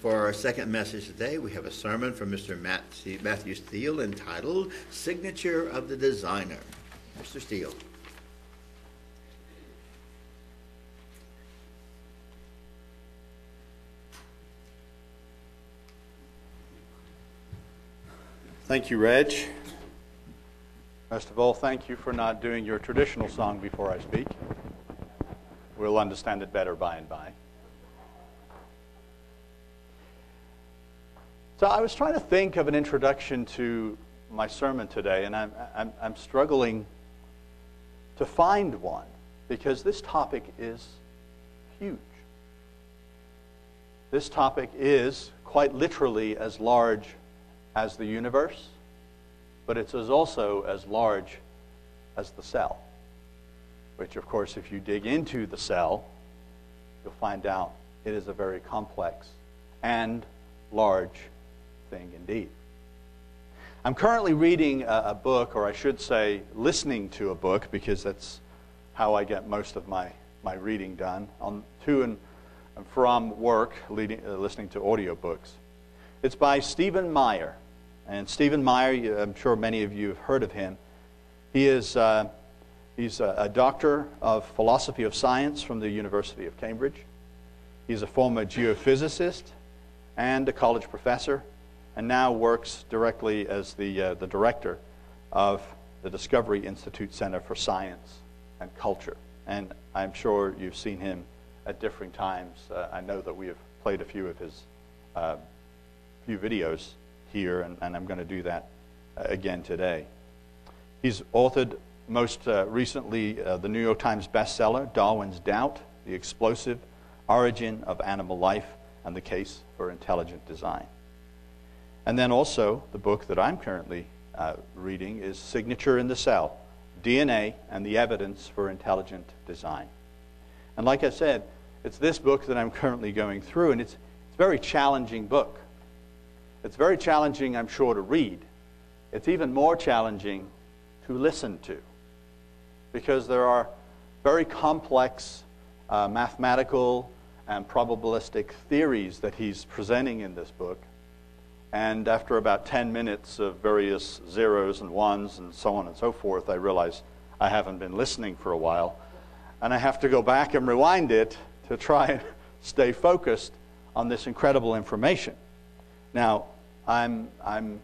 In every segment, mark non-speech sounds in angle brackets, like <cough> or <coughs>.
For our second message today, we have a sermon from Mr. Matthew Steele entitled Signature of the Designer. Mr. Steele. Thank you, Reg. First of all, thank you for not doing your traditional song before I speak. We'll understand it better by and by. So I was trying to think of an introduction to my sermon today, and I'm, I'm, I'm struggling to find one because this topic is huge. This topic is quite literally as large as the universe, but it is also as large as the cell. Which, of course, if you dig into the cell, you'll find out it is a very complex and large thing indeed. I'm currently reading a, a, book, or I should say, listening to a book, because that's how I get most of my, my reading done, on to and from work, leading, uh, listening to audiobooks. It's by Stephen Meyer. And Stephen Meyer, I'm sure many of you have heard of him. He is uh, he's a, a doctor of philosophy of science from the University of Cambridge. He's a former geophysicist and a college professor, and now works directly as the, uh, the director of the Discovery Institute Center for Science and Culture. And I'm sure you've seen him at different times. Uh, I know that we have played a few of his uh, few videos here, and, and I'm going to do that uh, again today. He's authored most uh, recently uh, the New York Times bestseller, Darwin's Doubt The Explosive Origin of Animal Life and the Case for Intelligent Design. And then also, the book that I'm currently uh, reading is Signature in the Cell DNA and the Evidence for Intelligent Design. And like I said, it's this book that I'm currently going through, and it's, it's a very challenging book. It's very challenging, I'm sure, to read. It's even more challenging to listen to because there are very complex uh, mathematical and probabilistic theories that he's presenting in this book. And after about 10 minutes of various zeros and ones and so on and so forth, I realize I haven't been listening for a while. And I have to go back and rewind it to try and <laughs> stay focused on this incredible information. Now, I'm, I'm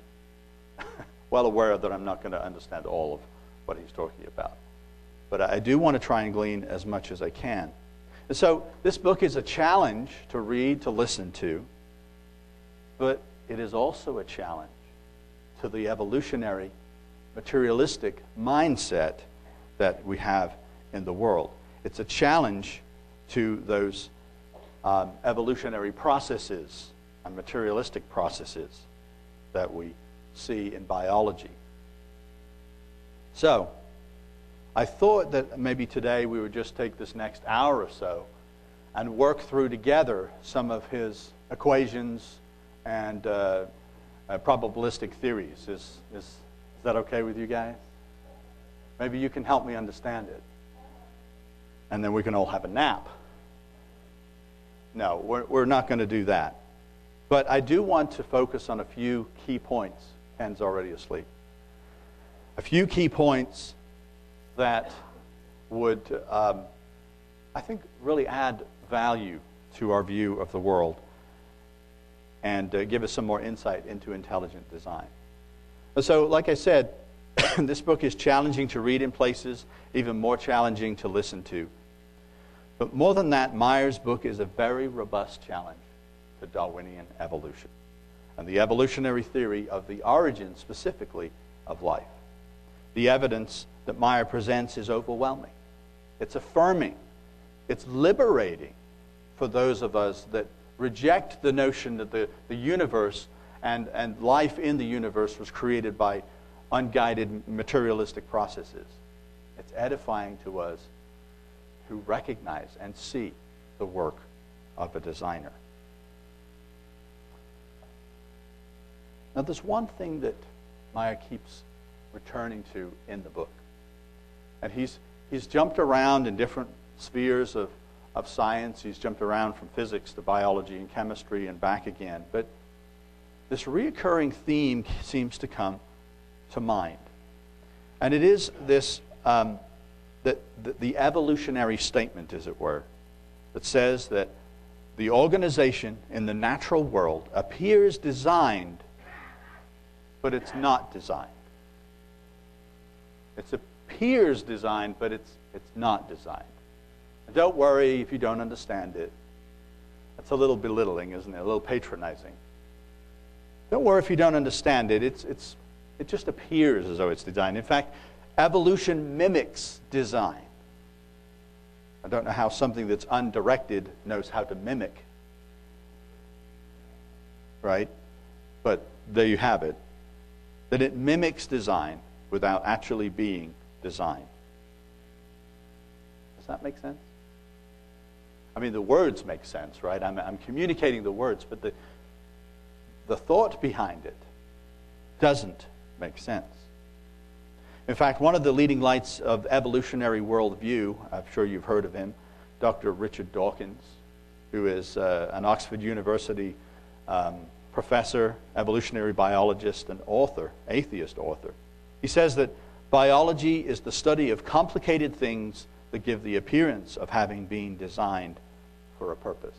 <laughs> well aware that I'm not going to understand all of what he's talking about. But I do want to try and glean as much as I can. And so this book is a challenge to read, to listen to, but it is also a challenge to the evolutionary, materialistic mindset that we have in the world. It's a challenge to those um, evolutionary processes and materialistic processes that we see in biology. So, I thought that maybe today we would just take this next hour or so and work through together some of his equations and uh, uh, probabilistic theories. Is, is, is that okay with you guys? Maybe you can help me understand it. And then we can all have a nap. No, we're, we're not going to do that. But I do want to focus on a few key points. Ken's already asleep. A few key points that would, um, I think, really add value to our view of the world and uh, give us some more insight into intelligent design. So, like I said, <coughs> this book is challenging to read in places, even more challenging to listen to. But more than that, Meyer's book is a very robust challenge to Darwinian evolution and the evolutionary theory of the origin, specifically, of life. The evidence that Meyer presents is overwhelming. It's affirming, it's liberating for those of us that reject the notion that the, the universe and, and life in the universe was created by unguided materialistic processes. It's edifying to us who recognize and see the work of a designer. Now, there's one thing that Meyer keeps returning to in the book. And he's, he's jumped around in different spheres of, of science. He's jumped around from physics to biology and chemistry and back again. But this reoccurring theme seems to come to mind. And it is this, um, the, the, the evolutionary statement, as it were, that says that the organization in the natural world appears designed, but it's not designed. It appears designed, but it's, it's not designed. And don't worry if you don't understand it. That's a little belittling, isn't it? A little patronizing. Don't worry if you don't understand it. It's, it's, it just appears as though it's designed. In fact, evolution mimics design. I don't know how something that's undirected knows how to mimic. Right? But there you have it. That it mimics design without actually being designed. Does that make sense? I mean, the words make sense, right? I'm, I'm communicating the words, but the, the thought behind it doesn't make sense. In fact, one of the leading lights of evolutionary worldview, I'm sure you've heard of him, Dr. Richard Dawkins, who is uh, an Oxford University um, professor, evolutionary biologist, and author, atheist author. He says that biology is the study of complicated things that give the appearance of having been designed for a purpose.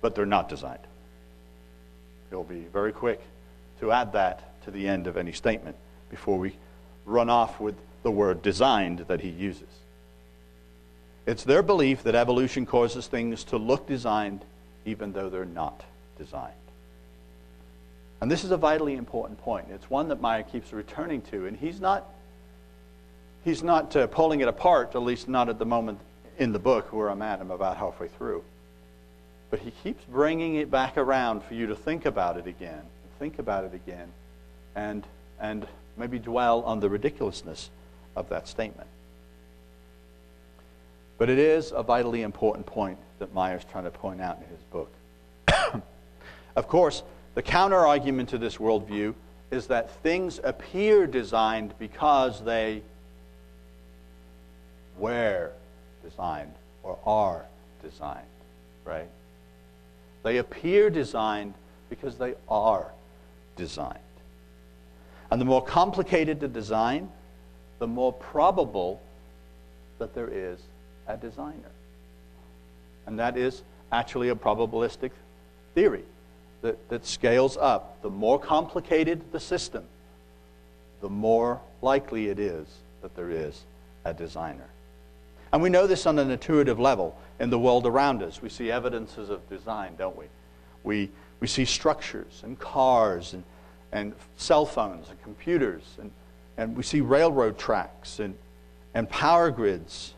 But they're not designed. He'll be very quick to add that to the end of any statement before we run off with the word designed that he uses. It's their belief that evolution causes things to look designed even though they're not designed. And this is a vitally important point. It's one that Meyer keeps returning to, and he's not he's not uh, pulling it apart, at least not at the moment in the book where I'm at. I'm about halfway through. But he keeps bringing it back around for you to think about it again, think about it again, and and maybe dwell on the ridiculousness of that statement. But it is a vitally important point that Meyer's trying to point out in his book. <coughs> of course, the counter argument to this worldview is that things appear designed because they were designed or are designed, right? They appear designed because they are designed. And the more complicated the design, the more probable that there is a designer. And that is actually a probabilistic theory that, that scales up. The more complicated the system, the more likely it is that there is a designer. And we know this on an intuitive level in the world around us. We see evidences of design, don't we? We, we see structures and cars and, and cell phones and computers, and, and we see railroad tracks and, and power grids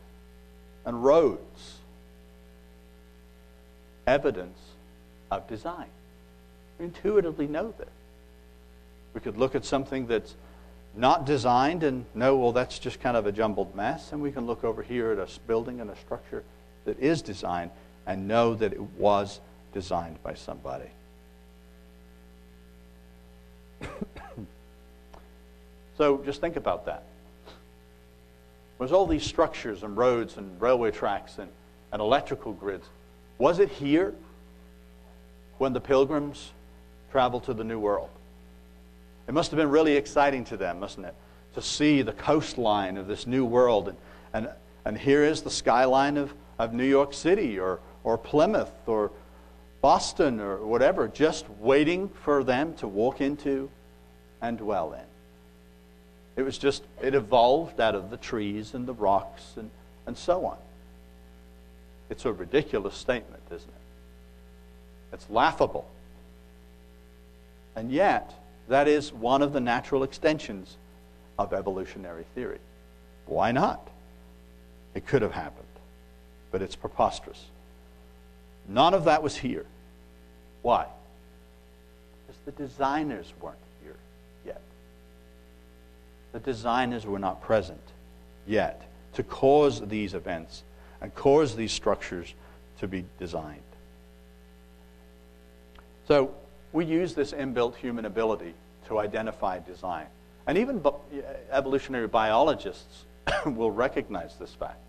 and roads. Evidence of design. We intuitively know this. We could look at something that's not designed and know, well, that's just kind of a jumbled mess. And we can look over here at a building and a structure that is designed and know that it was designed by somebody. <coughs> so just think about that was all these structures and roads and railway tracks and, and electrical grids. Was it here when the pilgrims traveled to the New World? It must have been really exciting to them, mustn't it? To see the coastline of this new world. And, and, and here is the skyline of, of New York City or, or Plymouth or Boston or whatever, just waiting for them to walk into and dwell in. It was just, it evolved out of the trees and the rocks and, and so on. It's a ridiculous statement, isn't it? It's laughable. And yet, that is one of the natural extensions of evolutionary theory. Why not? It could have happened, but it's preposterous. None of that was here. Why? Because the designers weren't here yet. the designers were not present yet to cause these events and cause these structures to be designed. So we use this inbuilt human ability to identify design. And even uh, evolutionary biologists <coughs> will recognize this fact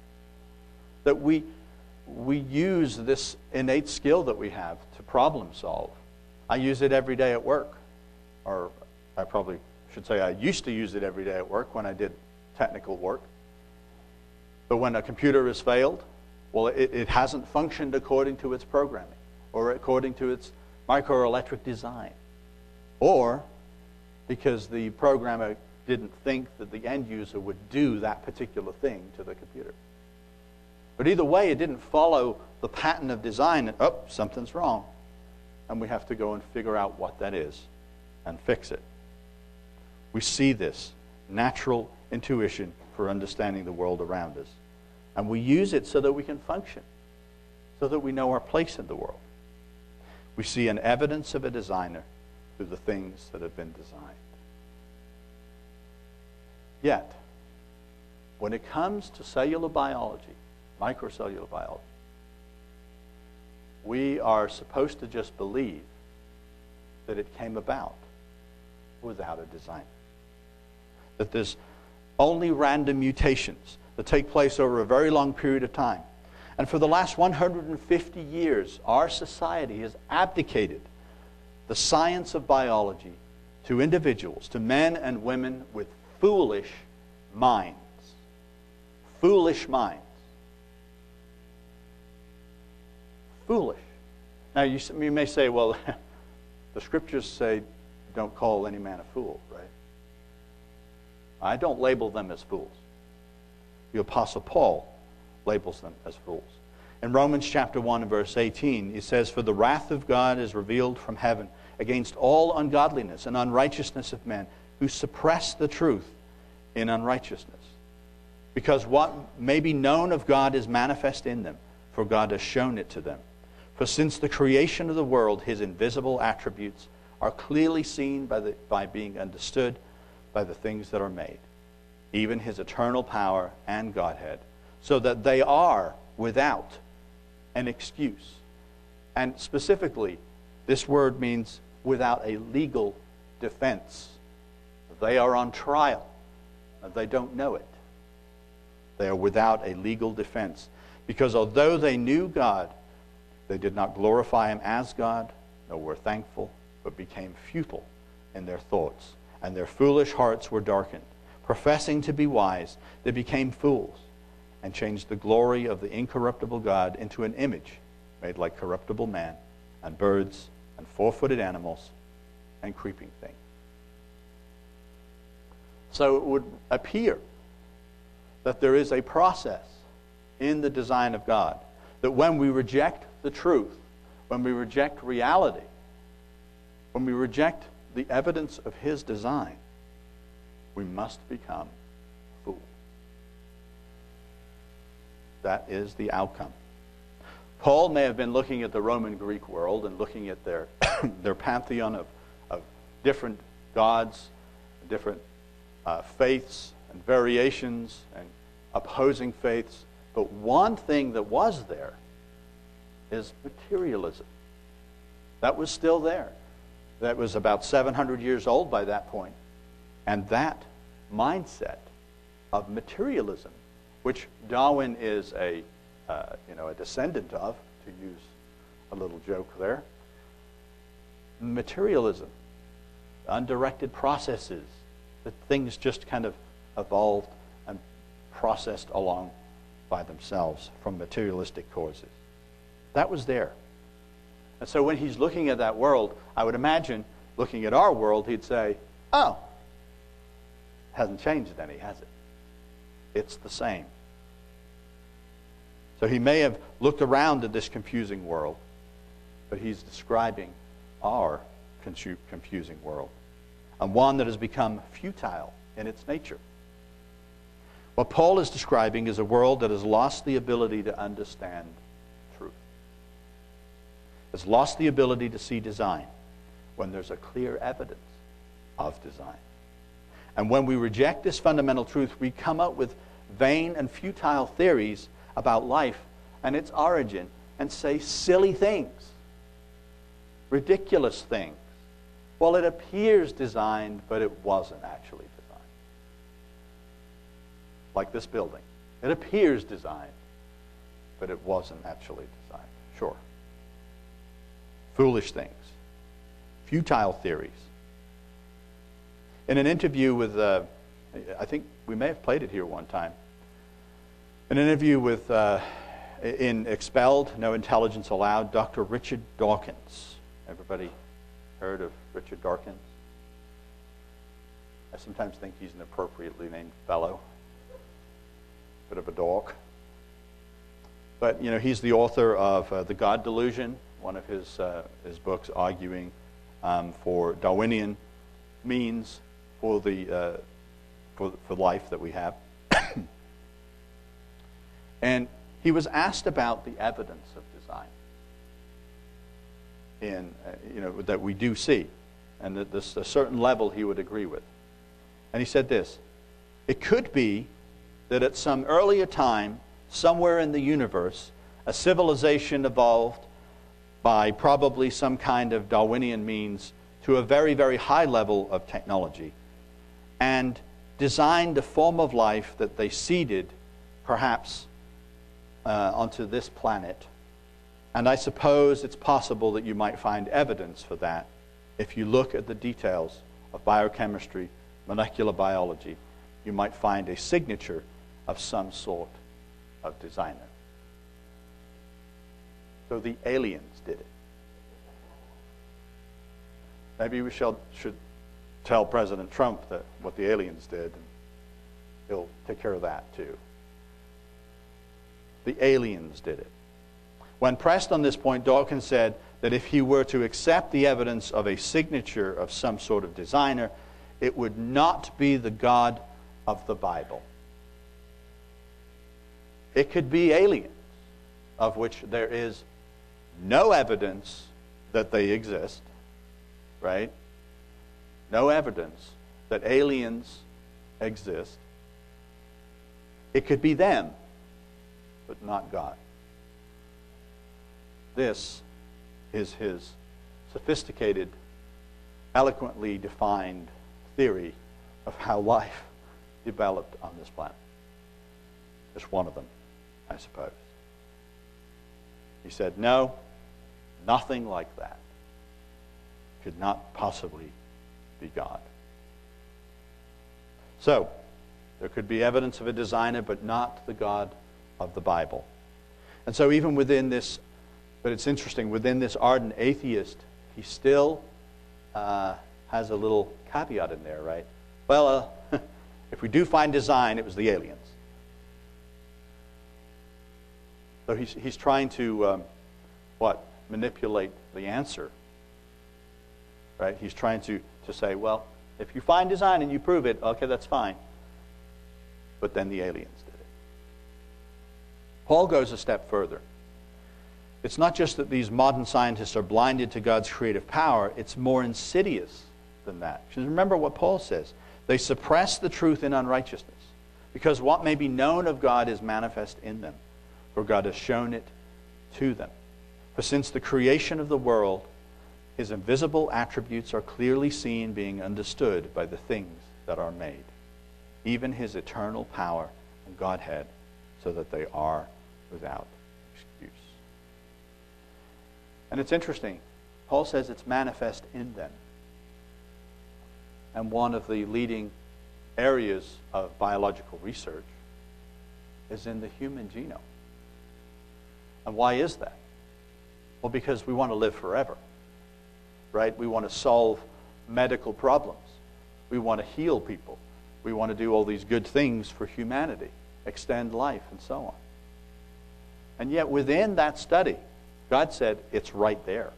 that we, we use this innate skill that we have to problem solve. I use it every day at work. Or I probably should say I used to use it every day at work when I did technical work. But when a computer has failed, well, it, it hasn't functioned according to its programming or according to its microelectric design. Or because the programmer didn't think that the end user would do that particular thing to the computer. But either way, it didn't follow the pattern of design. And, oh, something's wrong. And we have to go and figure out what that is and fix it. We see this natural intuition for understanding the world around us. And we use it so that we can function, so that we know our place in the world. We see an evidence of a designer through the things that have been designed. Yet, when it comes to cellular biology, microcellular biology, we are supposed to just believe that it came about without a designer. That there's only random mutations that take place over a very long period of time. And for the last 150 years, our society has abdicated the science of biology to individuals, to men and women with foolish minds. Foolish minds. Foolish. Now, you, you may say, well, <laughs> the scriptures say, don't call any man a fool, right? I don't label them as fools. The Apostle Paul labels them as fools. In Romans chapter 1 and verse 18, he says, For the wrath of God is revealed from heaven against all ungodliness and unrighteousness of men who suppress the truth in unrighteousness. Because what may be known of God is manifest in them, for God has shown it to them. For since the creation of the world, his invisible attributes are clearly seen by, the, by being understood by the things that are made, even his eternal power and Godhead, so that they are without an excuse. And specifically, this word means without a legal defense. They are on trial. They don't know it. They are without a legal defense. Because although they knew God, they did not glorify Him as God, nor were thankful, but became futile in their thoughts. And their foolish hearts were darkened. Professing to be wise, they became fools and changed the glory of the incorruptible God into an image made like corruptible man and birds and four footed animals and creeping things. So it would appear that there is a process in the design of God that when we reject the truth, when we reject reality, when we reject the evidence of His design, we must become fools. That is the outcome. Paul may have been looking at the Roman Greek world and looking at their, <coughs> their pantheon of, of different gods, different uh, faiths and variations and opposing faiths. But one thing that was there is materialism. That was still there. That was about 700 years old by that point. And that mindset of materialism, which Darwin is a, uh, you know, a descendant of, to use a little joke there, materialism, undirected processes, that things just kind of evolved and processed along by themselves from materialistic causes. That was there. And so when he's looking at that world, I would imagine looking at our world, he'd say, Oh, hasn't changed any, has it? It's the same. So he may have looked around at this confusing world, but he's describing our confusing world and one that has become futile in its nature. What Paul is describing is a world that has lost the ability to understand truth, has lost the ability to see design when there's a clear evidence of design. And when we reject this fundamental truth, we come up with vain and futile theories about life and its origin and say silly things, ridiculous things well, it appears designed, but it wasn't actually designed. Like this building. It appears designed, but it wasn't actually designed. Sure. Foolish things, futile theories. In an interview with, uh, I think we may have played it here one time. An interview with, uh, in Expelled, No Intelligence Allowed, Dr. Richard Dawkins. Everybody heard of Richard Dawkins? I sometimes think he's an appropriately named fellow, bit of a dog. But you know, he's the author of uh, The God Delusion, one of his uh, his books arguing um, for Darwinian means for the uh, for for life that we have. And he was asked about the evidence of design in uh, you know that we do see, and that there's a certain level he would agree with. And he said this: It could be that at some earlier time somewhere in the universe, a civilization evolved by probably some kind of Darwinian means to a very, very high level of technology and designed a form of life that they seeded perhaps uh, onto this planet. And I suppose it's possible that you might find evidence for that if you look at the details of biochemistry, molecular biology. You might find a signature of some sort of designer. So the aliens did it. Maybe we shall, should tell President Trump that what the aliens did, and he'll take care of that too. The aliens did it. When pressed on this point, Dawkins said that if he were to accept the evidence of a signature of some sort of designer, it would not be the God of the Bible. It could be aliens, of which there is no evidence that they exist, right? No evidence that aliens exist. It could be them, but not God. This is his sophisticated, eloquently defined theory of how life developed on this planet. Just one of them. I suppose. He said, No, nothing like that could not possibly be God. So, there could be evidence of a designer, but not the God of the Bible. And so, even within this, but it's interesting, within this ardent atheist, he still uh, has a little caveat in there, right? Well, uh, <laughs> if we do find design, it was the aliens. So he's, he's trying to, um, what, manipulate the answer. Right? He's trying to, to say, well, if you find design and you prove it, okay, that's fine. But then the aliens. Paul goes a step further. It's not just that these modern scientists are blinded to God's creative power, it's more insidious than that. Because remember what Paul says they suppress the truth in unrighteousness, because what may be known of God is manifest in them for God has shown it to them. For since the creation of the world, his invisible attributes are clearly seen, being understood by the things that are made, even his eternal power and Godhead, so that they are without excuse. And it's interesting. Paul says it's manifest in them. And one of the leading areas of biological research is in the human genome. And why is that? Well, because we want to live forever, right? We want to solve medical problems. We want to heal people. We want to do all these good things for humanity, extend life, and so on. And yet, within that study, God said, it's right there.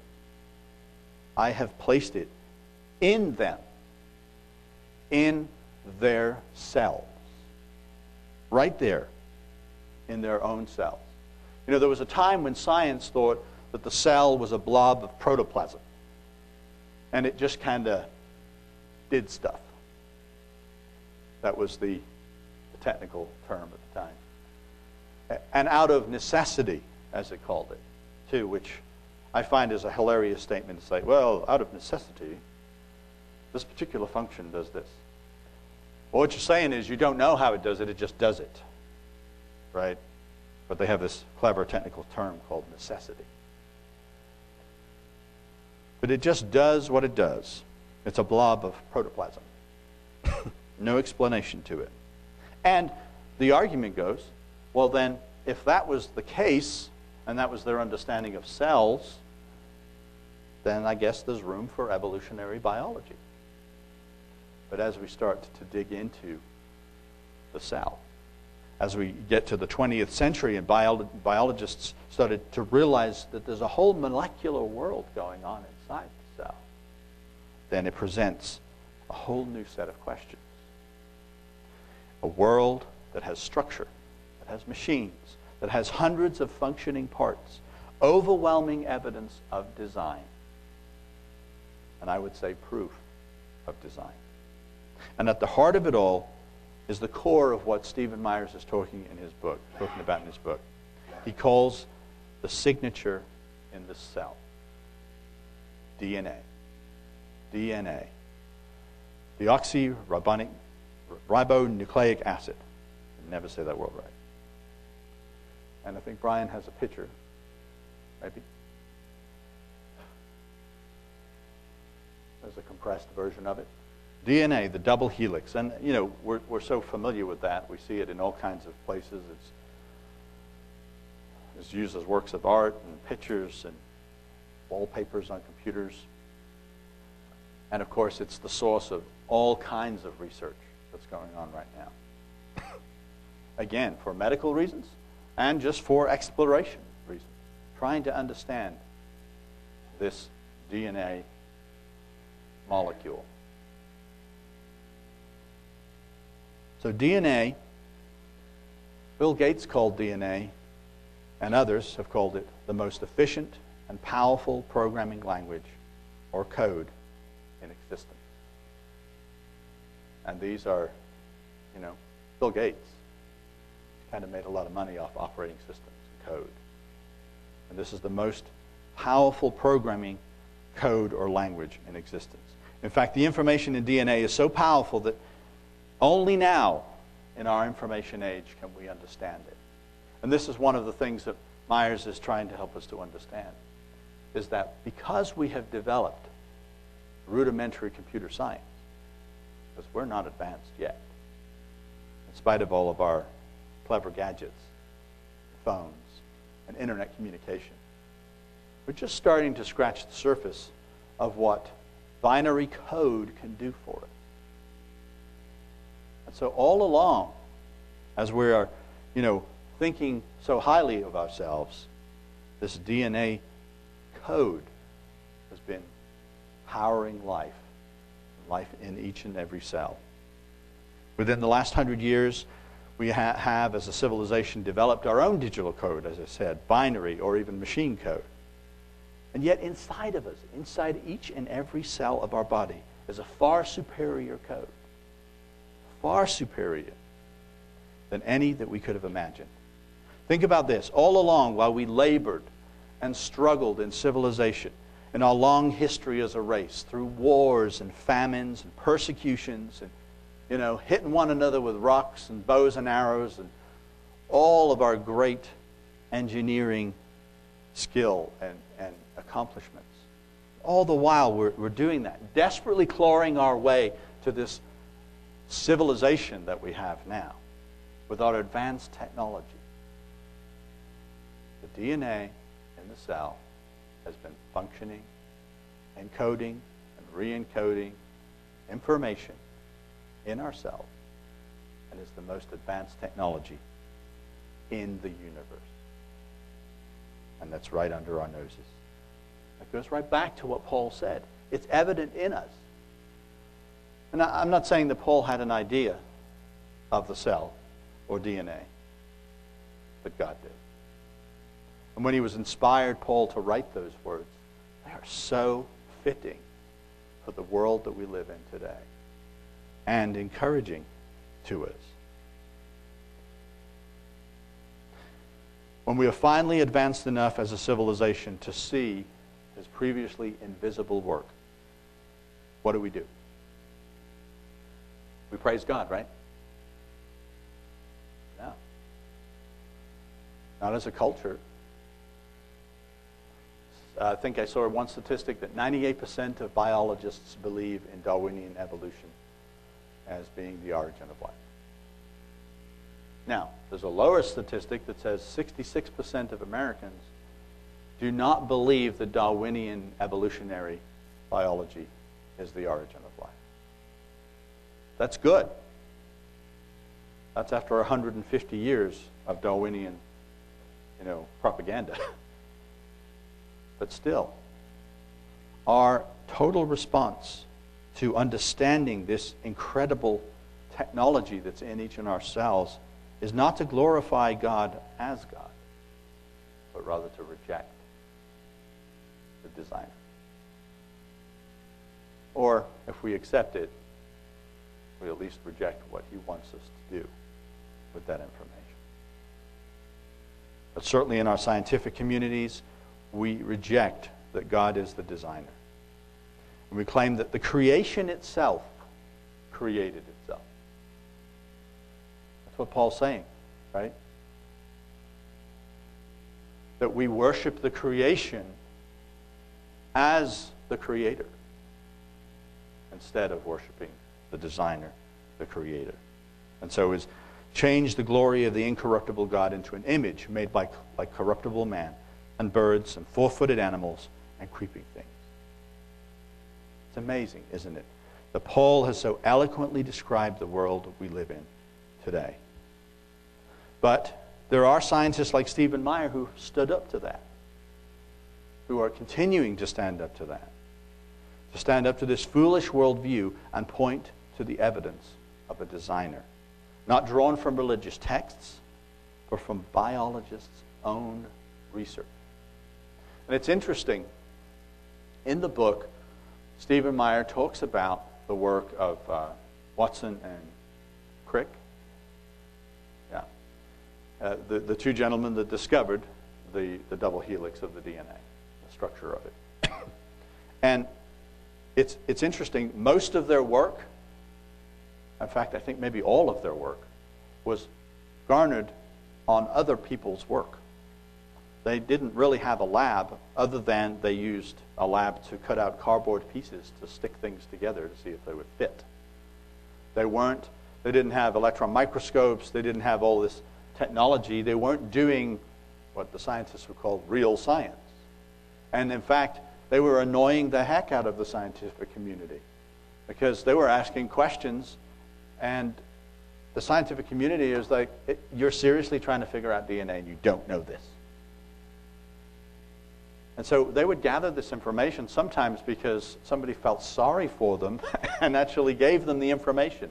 I have placed it in them, in their cells. Right there, in their own cells. You know, there was a time when science thought that the cell was a blob of protoplasm, and it just kind of did stuff. That was the, technical term at the time. And out of necessity, as it called it, too, which I find is a hilarious statement to say, well, out of necessity, this particular function does this. Well, what you're saying is you don't know how it does it, it just does it. Right? but they have this clever technical term called necessity. But it just does what it does. It's a blob of protoplasm. <coughs> no explanation to it. And the argument goes well, then, if that was the case, and that was their understanding of cells, then I guess there's room for evolutionary biology. But as we start to dig into the cell, as we get to the 20th century and bio- biologists started to realize that there's a whole molecular world going on inside the cell, then it presents a whole new set of questions. A world that has structure, has machines, that has hundreds of functioning parts, overwhelming evidence of design. And I would say proof of design. And at the heart of it all is the core of what Stephen Myers is talking in his book, talking about in his book. He calls the signature in the cell DNA. DNA. Deoxyribonucleic ribonucleic acid. Never say that word right. And I think Brian has a picture. Maybe. There's a compressed version of it. DNA, the double helix. And, you know, we're, we're so familiar with that. We see it in all kinds of places. It's, it's used as works of art and pictures and wallpapers on computers. And, of course, it's the source of all kinds of research that's going on right now. <coughs> Again, for medical reasons and just for exploration reasons, trying to understand this DNA molecule. So, DNA, Bill Gates called DNA, and others have called it the most efficient and powerful programming language or code in existence. And these are, you know, Bill Gates kind of made a lot of money off operating systems and code. And this is the most powerful programming code or language in existence. In fact, the information in DNA is so powerful that only now, in our information age, can we understand it. And this is one of the things that Myers is trying to help us to understand, is that because we have developed rudimentary computer science, because we're not advanced yet, in spite of all of our clever gadgets, phones, and internet communication. We're just starting to scratch the surface of what binary code can do for us. And so all along, as we are, you know, thinking so highly of ourselves, this DNA code has been powering life, life in each and every cell. Within the last hundred years, we ha- have, as a civilization, developed our own digital code, as I said, binary or even machine code. And yet, inside of us, inside each and every cell of our body, is a far superior code far superior than any that we could have imagined. Think about this. All along, while we labored and struggled in civilization, in our long history as a race, through wars and famines and persecutions, and you know, hitting one another with rocks and bows and arrows, and all of our great engineering skill and, and accomplishments. All the while, we're, we're doing that, desperately clawing our way to this civilization that we have now, with our advanced technology, the DNA in the cell has been functioning, encoding, and re encoding information in ourselves and is the most advanced technology in the universe. And that's right under our noses. That goes right back to what Paul said. It's evident in us. And I'm not saying that Paul had an idea of the cell or DNA, but God did. And when he was inspired Paul to write those words, they are so fitting for the world that we live in today and encouraging to us. When we are finally advanced enough as a civilization to see his previously invisible work, what do we do? We praise God, right? No. not as a culture. Uh, I think I saw one statistic that 98% of biologists believe in Darwinian evolution as being the origin of life. Now, there's a lower statistic that says 66% of Americans do not believe that Darwinian evolutionary biology is the origin of life. That's good. That's after 150 years of Darwinian, you know, propaganda. <laughs> but still, our total response to understanding this incredible technology that's in each of our cells is not to glorify God as God, but rather to reject the designer. Or if we accept it, we at least reject what he wants us to do with that information. But certainly in our scientific communities, we reject that God is the designer. And we claim that the creation itself created itself. That's what Paul's saying, right? That we worship the creation as the creator instead of worshiping the designer, the creator. And so is change the glory of the incorruptible God into an image made by like corruptible man and birds and four-footed animals and creeping things. It's amazing, isn't it? That Paul has so eloquently described the world we live in today. But there are scientists like Stephen Meyer who stood up to that, who are continuing to stand up to that, to stand up to this foolish worldview and point to the evidence of a designer, not drawn from religious texts, but from biologists' own research. And it's interesting, in the book, Stephen Meyer talks about the work of uh, Watson and Crick. Yeah. Uh, the, the two gentlemen that discovered the, the double helix of the DNA, the structure of it. and it's, it's interesting, most of their work, in fact, I think maybe all of their work, was garnered on other people's work. They didn't really have a lab other than they used a lab to cut out cardboard pieces to stick things together to see if they would fit. They weren't, they didn't have electron microscopes, they didn't have all this technology, they weren't doing what the scientists would call real science. And in fact, they were annoying the heck out of the scientific community because they were asking questions and the scientific community is like, you're seriously trying to figure out DNA and you don't know this. And so they would gather this information sometimes because somebody felt sorry for them <laughs> and actually gave them the information.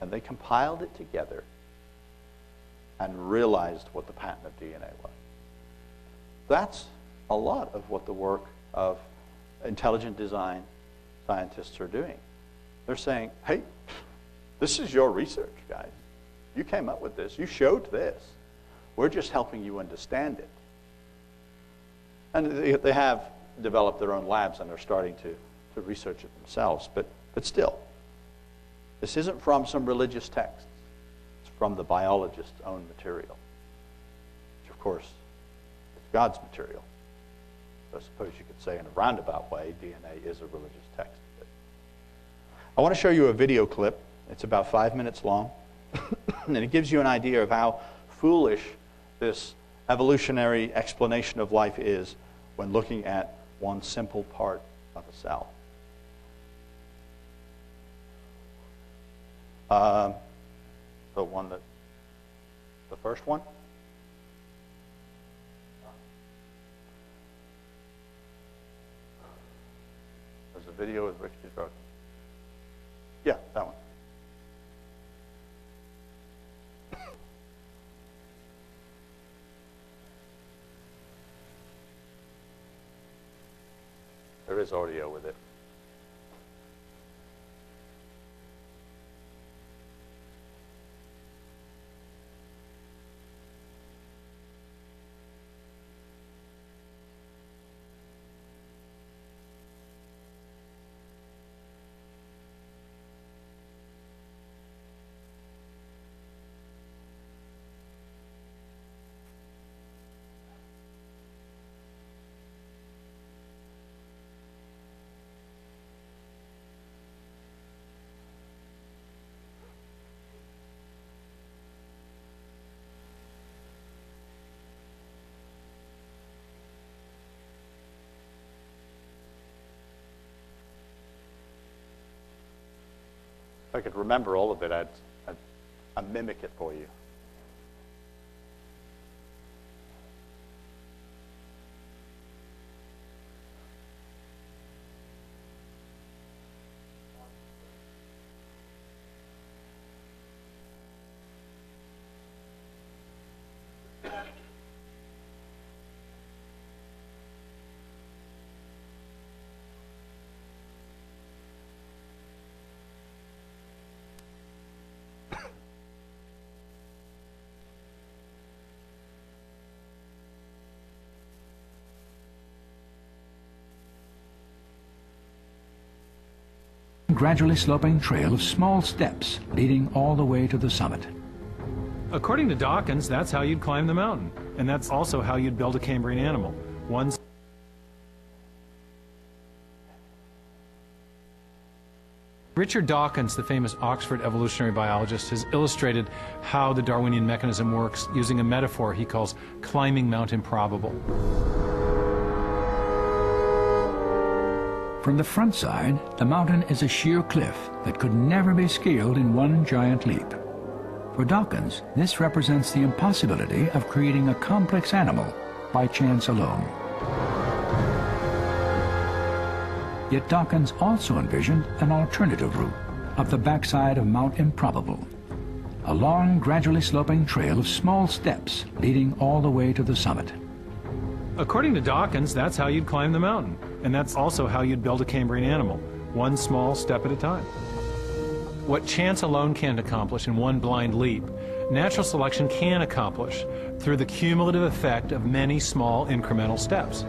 And they compiled it together and realized what the pattern of DNA was. That's a lot of what the work of intelligent design scientists are doing. They're saying, hey, this is your research, guys. You came up with this. You showed this. We're just helping you understand it. And they have developed their own labs and are starting to, to research it themselves. But, but still, this isn't from some religious text. It's from the biologist's own material, which, of course, is God's material. So I suppose you could say, in a roundabout way, DNA is a religious text. But I want to show you a video clip. It's about five minutes long, <coughs> and it gives you an idea of how foolish this evolutionary explanation of life is when looking at one simple part of a cell. Uh, the one that, the first one? There's a video with Rick Drug. There is audio with it. I could remember all of it, I'd, I'd, I'd mimic it for you. Gradually sloping trail of small steps leading all the way to the summit. According to Dawkins, that's how you'd climb the mountain. And that's also how you'd build a Cambrian animal. One Richard Dawkins, the famous Oxford evolutionary biologist, has illustrated how the Darwinian mechanism works using a metaphor he calls climbing Mount Improbable. From the front side, the mountain is a sheer cliff that could never be scaled in one giant leap. For Dawkins, this represents the impossibility of creating a complex animal by chance alone. Yet Dawkins also envisioned an alternative route up the backside of Mount Improbable, a long, gradually sloping trail of small steps leading all the way to the summit. According to Dawkins, that's how you'd climb the mountain. And that's also how you'd build a Cambrian animal, one small step at a time. What chance alone can't accomplish in one blind leap, natural selection can accomplish through the cumulative effect of many small incremental steps.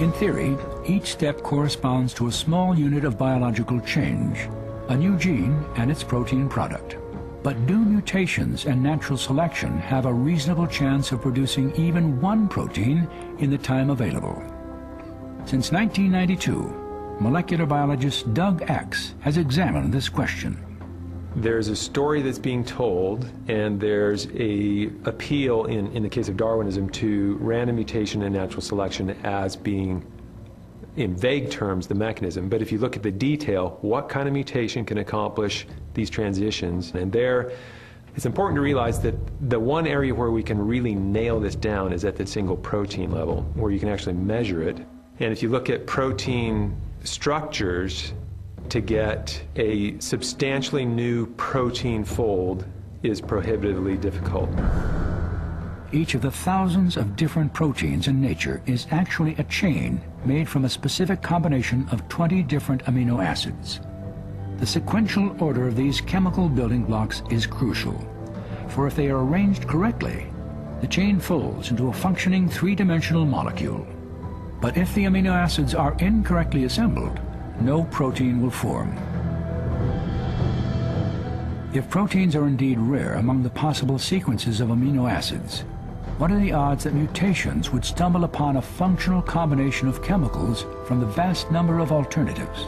In theory, each step corresponds to a small unit of biological change, a new gene and its protein product. But do mutations and natural selection have a reasonable chance of producing even one protein in the time available? Since 1992, molecular biologist Doug Axe has examined this question. There's a story that's being told, and there's a appeal in, in the case of Darwinism to random mutation and natural selection as being, in vague terms, the mechanism. But if you look at the detail, what kind of mutation can accomplish these transitions? And there, it's important to realize that the one area where we can really nail this down is at the single protein level, where you can actually measure it. And if you look at protein structures, to get a substantially new protein fold is prohibitively difficult. Each of the thousands of different proteins in nature is actually a chain made from a specific combination of 20 different amino acids. The sequential order of these chemical building blocks is crucial, for if they are arranged correctly, the chain folds into a functioning three-dimensional molecule. But if the amino acids are incorrectly assembled, no protein will form. If proteins are indeed rare among the possible sequences of amino acids, what are the odds that mutations would stumble upon a functional combination of chemicals from the vast number of alternatives?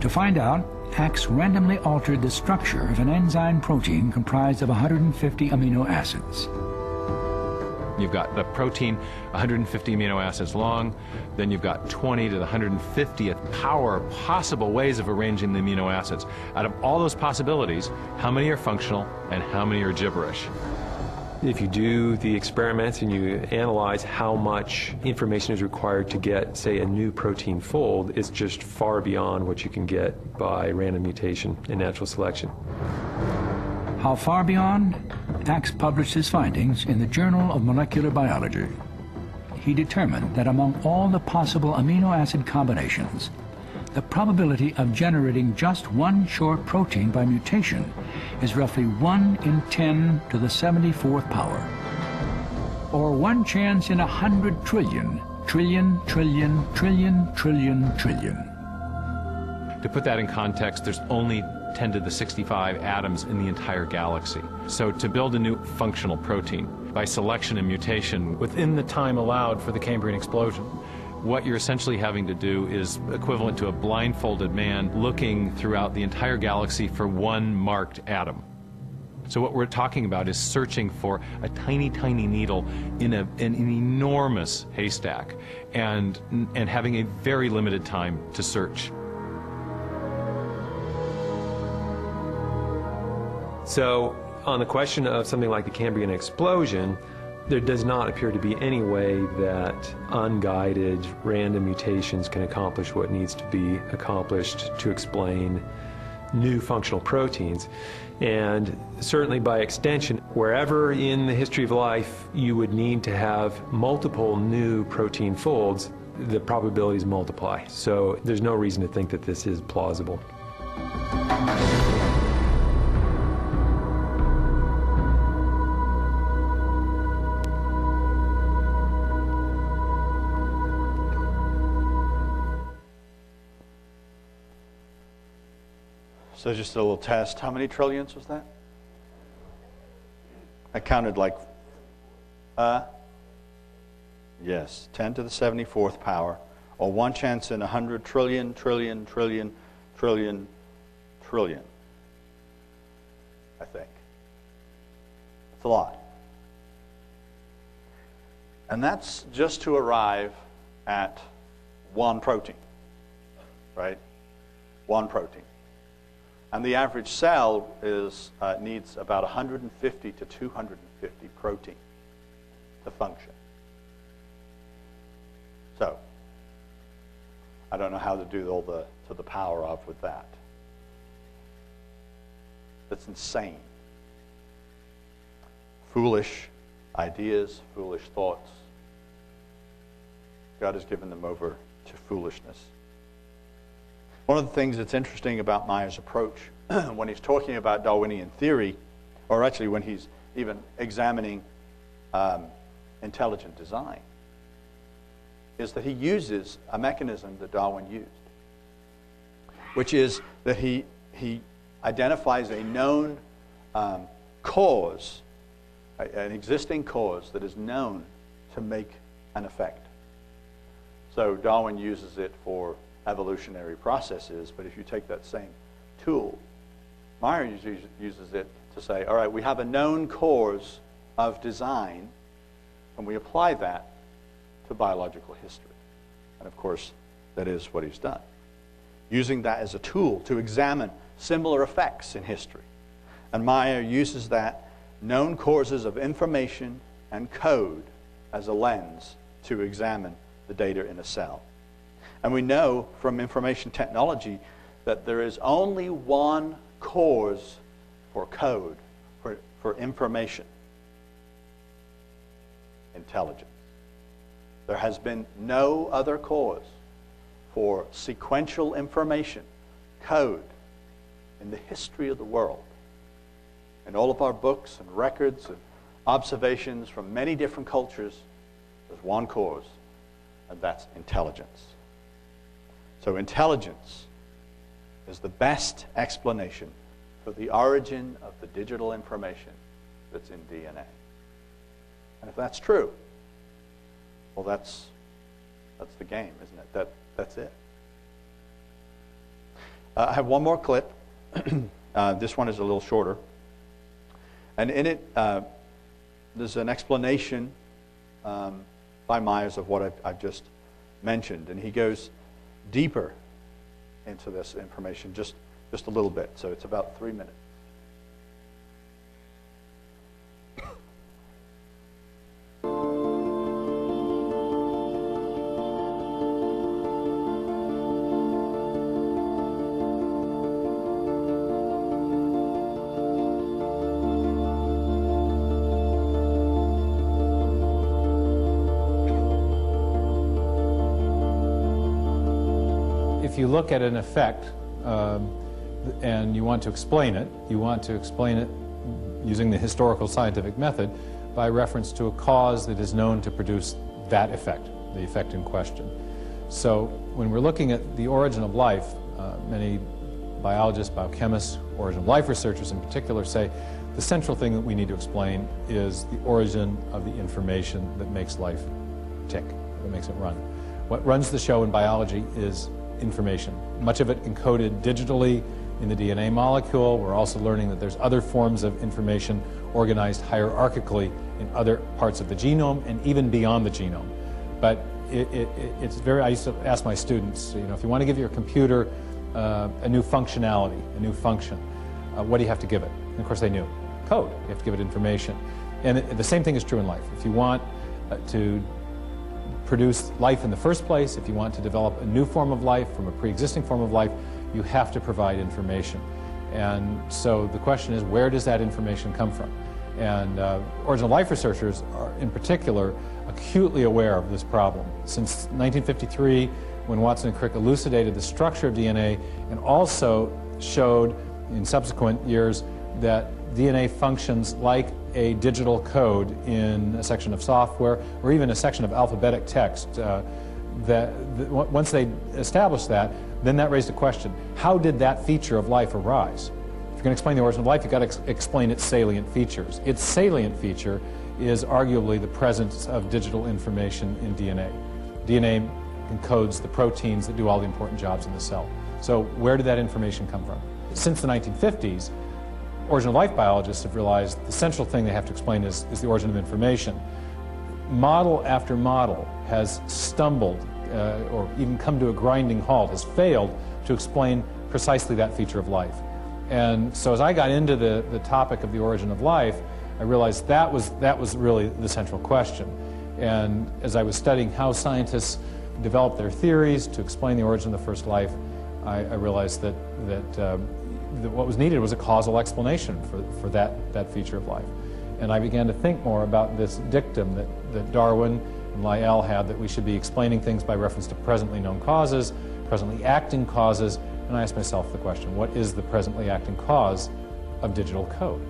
To find out, Axe randomly altered the structure of an enzyme protein comprised of 150 amino acids. You've got the protein 150 amino acids long, then you've got 20 to the 150th power possible ways of arranging the amino acids. Out of all those possibilities, how many are functional and how many are gibberish? If you do the experiments and you analyze how much information is required to get, say, a new protein fold, it's just far beyond what you can get by random mutation and natural selection. How far beyond? Axe published his findings in the Journal of Molecular Biology. He determined that among all the possible amino acid combinations, the probability of generating just one short protein by mutation is roughly 1 in 10 to the 74th power, or one chance in a hundred trillion, trillion, trillion, trillion, trillion, trillion. To put that in context, there's only 10 to the 65 atoms in the entire galaxy. So to build a new functional protein by selection and mutation within the time allowed for the Cambrian explosion, what you're essentially having to do is equivalent to a blindfolded man looking throughout the entire galaxy for one marked atom. So what we're talking about is searching for a tiny, tiny needle in, a, in an enormous haystack and, and having a very limited time to search. So, on the question of something like the Cambrian explosion, there does not appear to be any way that unguided random mutations can accomplish what needs to be accomplished to explain new functional proteins. And certainly by extension, wherever in the history of life you would need to have multiple new protein folds, the probabilities multiply. So there's no reason to think that this is plausible. So just a little test. How many trillions was that? I counted like, uh, yes, 10 to the 74th power, or one chance in a 100 trillion, trillion, trillion, trillion, trillion. I think. It's a lot. And that's just to arrive at one protein, right? One protein. And the average cell is, uh, needs about 150 to 250 protein to function. So, I don't know how to do all the to the power of with that. That's insane. Foolish ideas, foolish thoughts. God has given them over to foolishness. One of the things that's interesting about Meyer's approach <clears throat> when he's talking about Darwinian theory, or actually when he's even examining um, intelligent design, is that he uses a mechanism that Darwin used, which is that he, he identifies a known um, cause, a, an existing cause that is known to make an effect. So Darwin uses it for evolutionary processes, but if you take that same tool, Meyer uses, uses it to say, all right, we have a known cause of design, and we apply that to biological history. And of course, that is what he's done. Using that as a tool to examine similar effects in history. And Meyer uses that known causes of information and code as a lens to examine the data in a cell. And we know from information technology that there is only one cause for code, for, for information intelligence. There has been no other cause for sequential information, code, in the history of the world. In all of our books and records and observations from many different cultures, there's one cause, and that's intelligence. So, intelligence is the best explanation for the origin of the digital information that's in DNA. And if that's true, well, that's, that's the game, isn't it? That, that's it. Uh, I have one more clip. <clears throat> uh, this one is a little shorter. And in it, uh, there's an explanation um, by Meyers of what I've, I've just mentioned. And he goes deeper into this information just, just a little bit. So it's about three minutes. If you look at an effect um, and you want to explain it, you want to explain it using the historical scientific method by reference to a cause that is known to produce that effect, the effect in question. So when we're looking at the origin of life, uh, many biologists, biochemists, origin of life researchers in particular say the central thing that we need to explain is the origin of the information that makes life tick, that makes it run. What runs the show in biology is information, much of it encoded digitally in the DNA molecule. We're also learning that there's other forms of information organized hierarchically in other parts of the genome and even beyond the genome. But it, it, it's very, I used to ask my students, you know, if you want to give your computer uh, a new functionality, a new function, uh, what do you have to give it? And of course, they knew code. You have to give it information. And the same thing is true in life. If you want uh, to produce life in the first place, if you want to develop a new form of life from a pre-existing form of life, you have to provide information. And so the question is, where does that information come from? And uh, original life researchers are, in particular, acutely aware of this problem. Since 1953, when Watson and Crick elucidated the structure of DNA and also showed in subsequent years that DNA functions like a digital code in a section of software or even a section of alphabetic text. Uh, that, once they established that, then that raised a question: How did that feature of life arise? If you're going to explain the origin of life, you've got to ex explain its salient features. Its salient feature is arguably the presence of digital information in DNA. DNA encodes the proteins that do all the important jobs in the cell. So where did that information come from? Since the 1950s, origin of life biologists have realized the central thing they have to explain is, is the origin of information. Model after model has stumbled uh, or even come to a grinding halt, has failed to explain precisely that feature of life. And so as I got into the, the topic of the origin of life, I realized that was, that was really the central question. And as I was studying how scientists develop their theories to explain the origin of the first life, I, I realized that, that, that, what was needed was a causal explanation for, for that, that feature of life. And I began to think more about this dictum that, that Darwin and Lyell had that we should be explaining things by reference to presently known causes, presently acting causes, and I asked myself the question, what is the presently acting cause of digital code?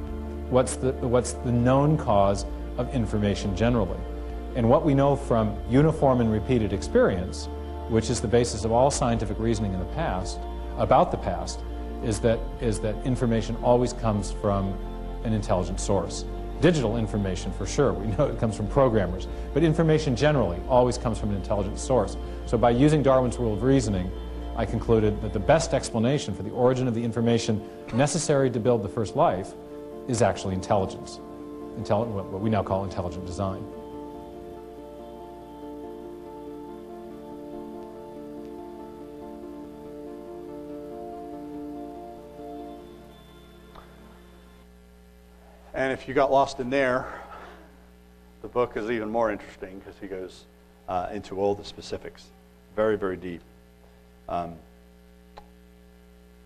What's the, what's the known cause of information generally? And what we know from uniform and repeated experience, which is the basis of all scientific reasoning in the past, about the past, is that, is that information always comes from an intelligent source. Digital information, for sure, we <laughs> know it comes from programmers, but information generally always comes from an intelligent source. So by using Darwin's rule of reasoning, I concluded that the best explanation for the origin of the information necessary to build the first life is actually intelligence, Intelli what we now call intelligent design. And if you got lost in there, the book is even more interesting because he goes uh, into all the specifics. Very, very deep. Um,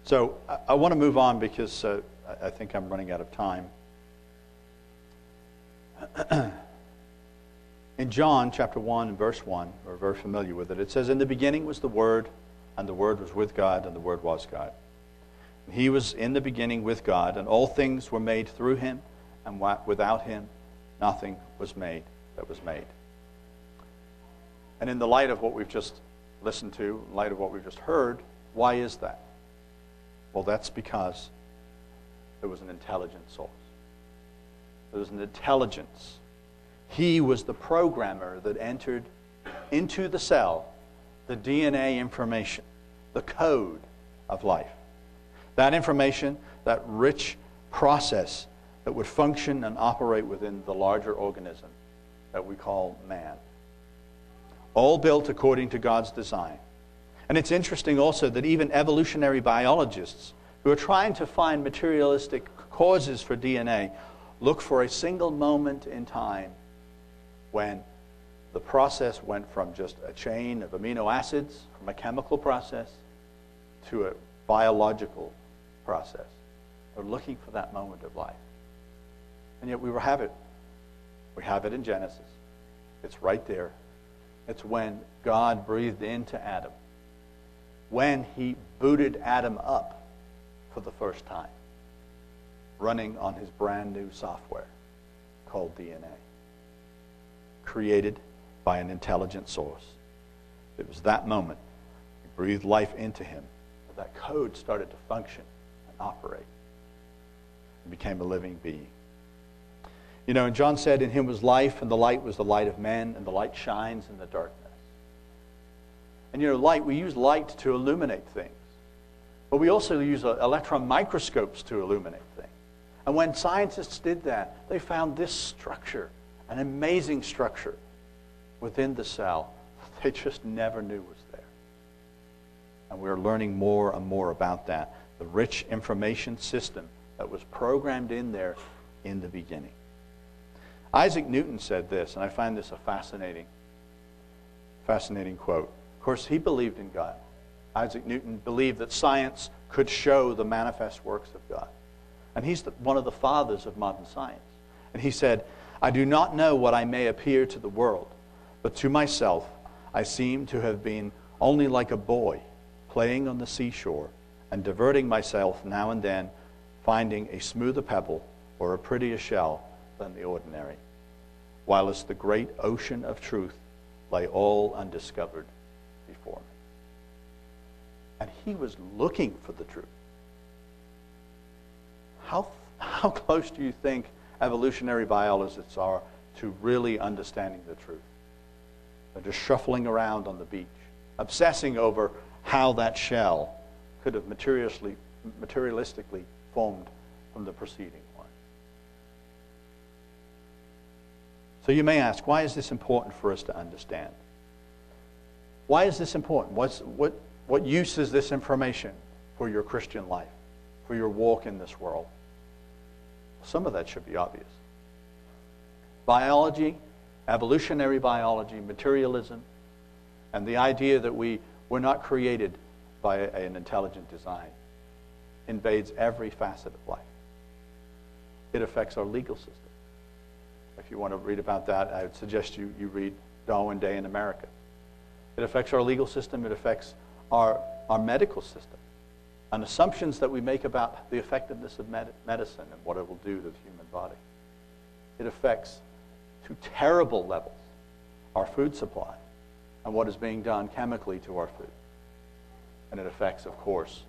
so I, I want to move on because uh, I, think I'm running out of time. <clears throat> in John chapter 1 verse 1, we're very familiar with it, it says, In the beginning was the Word, and the Word was with God, and the Word was God. He was in the beginning with God, and all things were made through him and without him, nothing was made that was made. And in the light of what we've just listened to, in light of what we've just heard, why is that? Well, that's because there was an intelligent source. There was an intelligence. He was the programmer that entered into the cell the DNA information, the code of life. That information, that rich process that would function and operate within the larger organism that we call man. All built according to God's design. And it's interesting also that even evolutionary biologists who are trying to find materialistic causes for DNA look for a single moment in time when the process went from just a chain of amino acids, from a chemical process, to a biological process. They're looking for that moment of life. And yet we have it. We have it in Genesis. It's right there. It's when God breathed into Adam, when he booted Adam up for the first time, running on his brand new software called DNA, created by an intelligent source. It was that moment. He breathed life into him. That code started to function and operate. and became a living being. You know, and John said, In him was life, and the light was the light of men, and the light shines in the darkness. And you know, light, we use light to illuminate things. But we also use uh, electron microscopes to illuminate things. And when scientists did that, they found this structure, an amazing structure within the cell that they just never knew was there. And we're learning more and more about that. The rich information system that was programmed in there in the beginning. Isaac Newton said this, and I find this a fascinating, fascinating quote. Of course, he believed in God. Isaac Newton believed that science could show the manifest works of God. And he's the, one of the fathers of modern science. And he said, I do not know what I may appear to the world, but to myself I seem to have been only like a boy playing on the seashore and diverting myself now and then, finding a smoother pebble or a prettier shell than the ordinary, whilst the great ocean of truth lay all undiscovered before me. And he was looking for the truth. How, how <laughs> close do you think evolutionary biologists are to really understanding the truth? They're just shuffling around on the beach, obsessing over how that shell could have materialistically, materialistically formed from the preceding one. So you may ask, why is this important for us to understand? Why is this important? What's, what, what use is this information for your Christian life, for your walk in this world? Some of that should be obvious. Biology, evolutionary biology, materialism, and the idea that we were not created by an intelligent design invades every facet of life. It affects our legal system. If you want to read about that, I would suggest you, you read Darwin Day in America. It affects our legal system, it affects our, our medical system, and assumptions that we make about the effectiveness of med- medicine and what it will do to the human body. It affects, to terrible levels, our food supply and what is being done chemically to our food. And it affects, of course,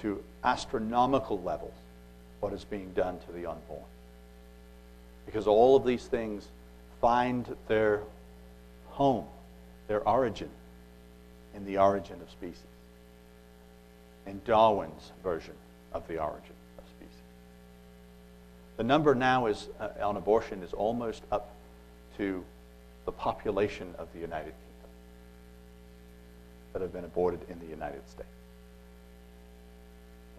to astronomical levels what is being done to the unborn. Because all of these things find their home, their origin, in the origin of species, in Darwin's version of the origin of species. The number now is, uh, on abortion is almost up to the population of the United Kingdom that have been aborted in the United States.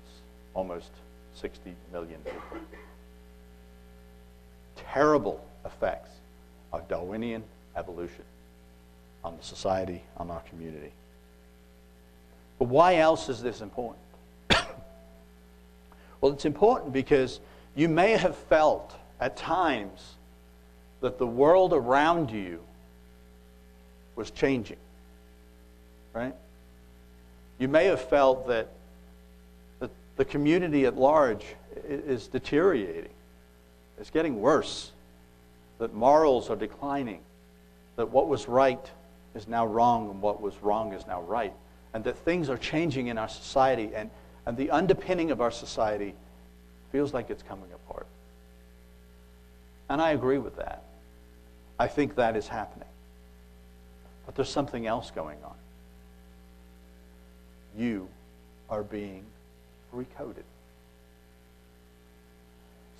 It's almost 60 million people. Terrible effects of Darwinian evolution on the society, on our community. But why else is this important? <coughs> well, it's important because you may have felt at times that the world around you was changing right? You may have felt that the, the community at large is deteriorating, it's getting worse, that morals are declining, that what was right is now wrong and what was wrong is now right, and that things are changing in our society, and, and the underpinning of our society feels like it's coming apart. And I agree with that. I think that is happening. But there's something else going on you are being recoded.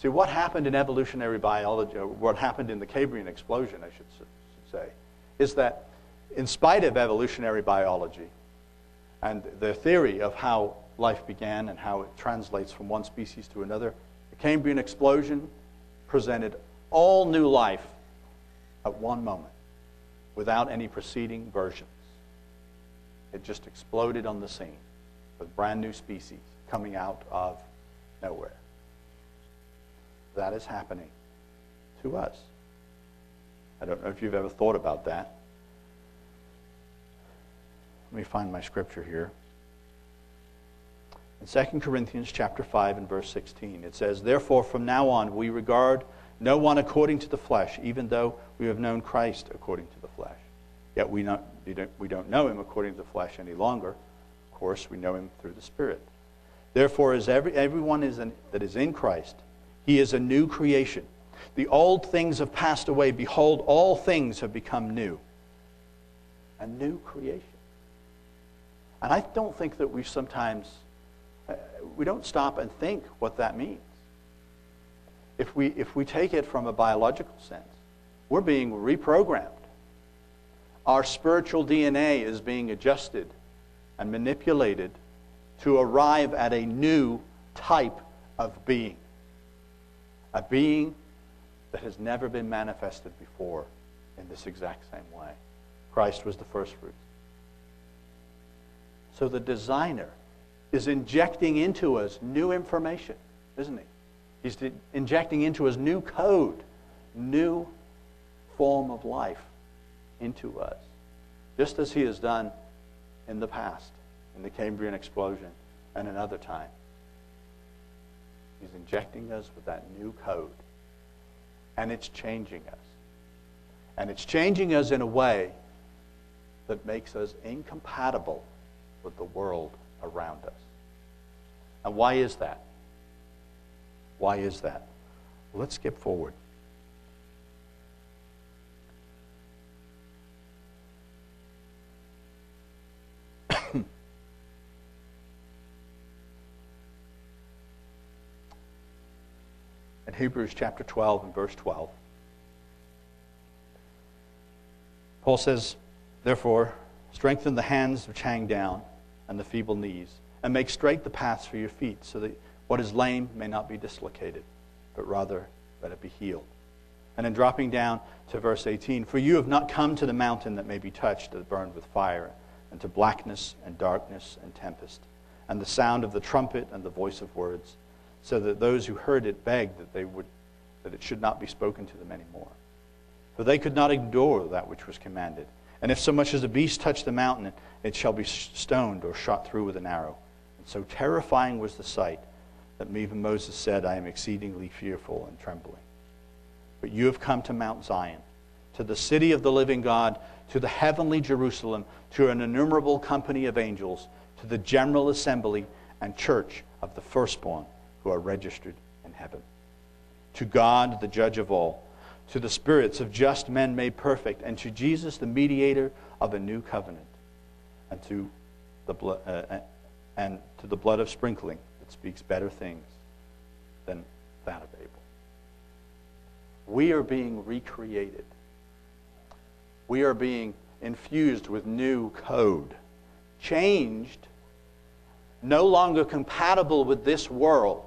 See, what happened in evolutionary biology, or what happened in the Cambrian explosion, I should, say, is that in spite of evolutionary biology and the theory of how life began and how it translates from one species to another, the Cambrian explosion presented all new life at one moment without any preceding versions. It just exploded on the scene with brand new species coming out of nowhere. That is happening to us. I don't know if you've ever thought about that. Let me find my scripture here. In 2 Corinthians chapter 5 and verse 16, it says, Therefore from now on we regard no one according to the flesh, even though we have known Christ according to the flesh. Yet we, not, we, don't, we don't know him according to the flesh any longer. Of course, we know him through the Spirit. Therefore, as every, everyone is in, that is in Christ, he is a new creation. The old things have passed away. Behold, all things have become new. A new creation. And I don't think that we sometimes, uh, we don't stop and think what that means. If we, if we take it from a biological sense, we're being reprogrammed our spiritual DNA is being adjusted and manipulated to arrive at a new type of being, a being that has never been manifested before in this exact same way. Christ was the first fruit. So the designer is injecting into us new information, isn't he? He's injecting into us new code, new form of life into us, just as he has done in the past, in the Cambrian explosion and another time. He's injecting us with that new code, and it's changing us. And it's changing us in a way that makes us incompatible with the world around us. And why is that? Why is that? Let's skip forward. In Hebrews chapter 12 and verse 12. Paul says, Therefore, strengthen the hands which hang down and the feeble knees, and make straight the paths for your feet, so that what is lame may not be dislocated, but rather let it be healed. And in dropping down to verse 18, For you have not come to the mountain that may be touched, that burned with fire, and to blackness and darkness and tempest, and the sound of the trumpet and the voice of words so that those who heard it begged that, they would, that it should not be spoken to them anymore. For they could not endure that which was commanded. And if so much as a beast touch the mountain, it shall be stoned or shot through with an arrow. And so terrifying was the sight that even Moses said, I am exceedingly fearful and trembling. But you have come to Mount Zion, to the city of the living God, to the heavenly Jerusalem, to an innumerable company of angels, to the general assembly and church of the firstborn who are registered in heaven. To God, the judge of all, to the spirits of just men made perfect, and to Jesus, the mediator of a new covenant, and to the blood, uh, uh, and to the blood of sprinkling that speaks better things than that of Abel. We are being recreated. We are being infused with new code, changed, no longer compatible with this world,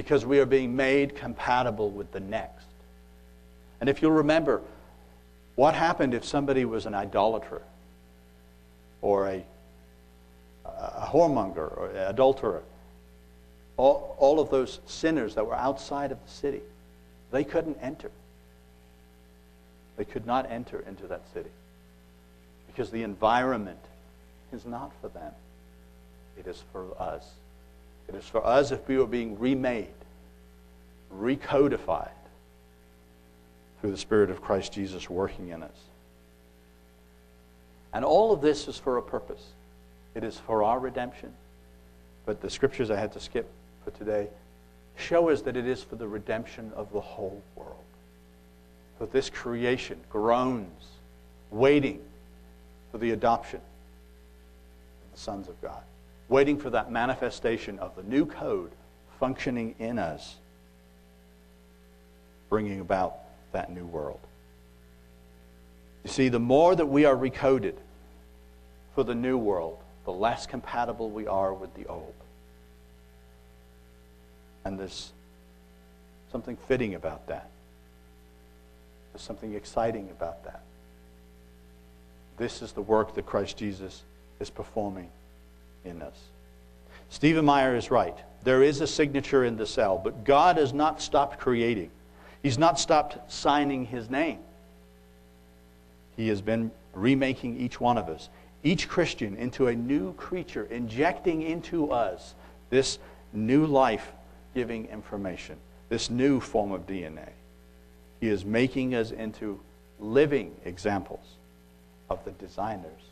because we are being made compatible with the next. And if you'll remember, what happened if somebody was an idolater or a, a whoremonger or adulterer? All, all of those sinners that were outside of the city, they couldn't enter. They could not enter into that city because the environment is not for them, it is for us. It is for us if we were being remade, recodified through the Spirit of Christ Jesus working in us. And all of this is for a purpose. It is for our redemption. But the scriptures I had to skip for today show us that it is for the redemption of the whole world. That this creation groans, waiting for the adoption of the sons of God waiting for that manifestation of the new code functioning in us, bringing about that new world. You see, the more that we are recoded for the new world, the less compatible we are with the old. And there's something fitting about that. There's something exciting about that. This is the work that Christ Jesus is performing in us. Stephen Meyer is right. There is a signature in the cell, but God has not stopped creating. He's not stopped signing his name. He has been remaking each one of us, each Christian, into a new creature, injecting into us this new life giving information, this new form of DNA. He is making us into living examples of the designers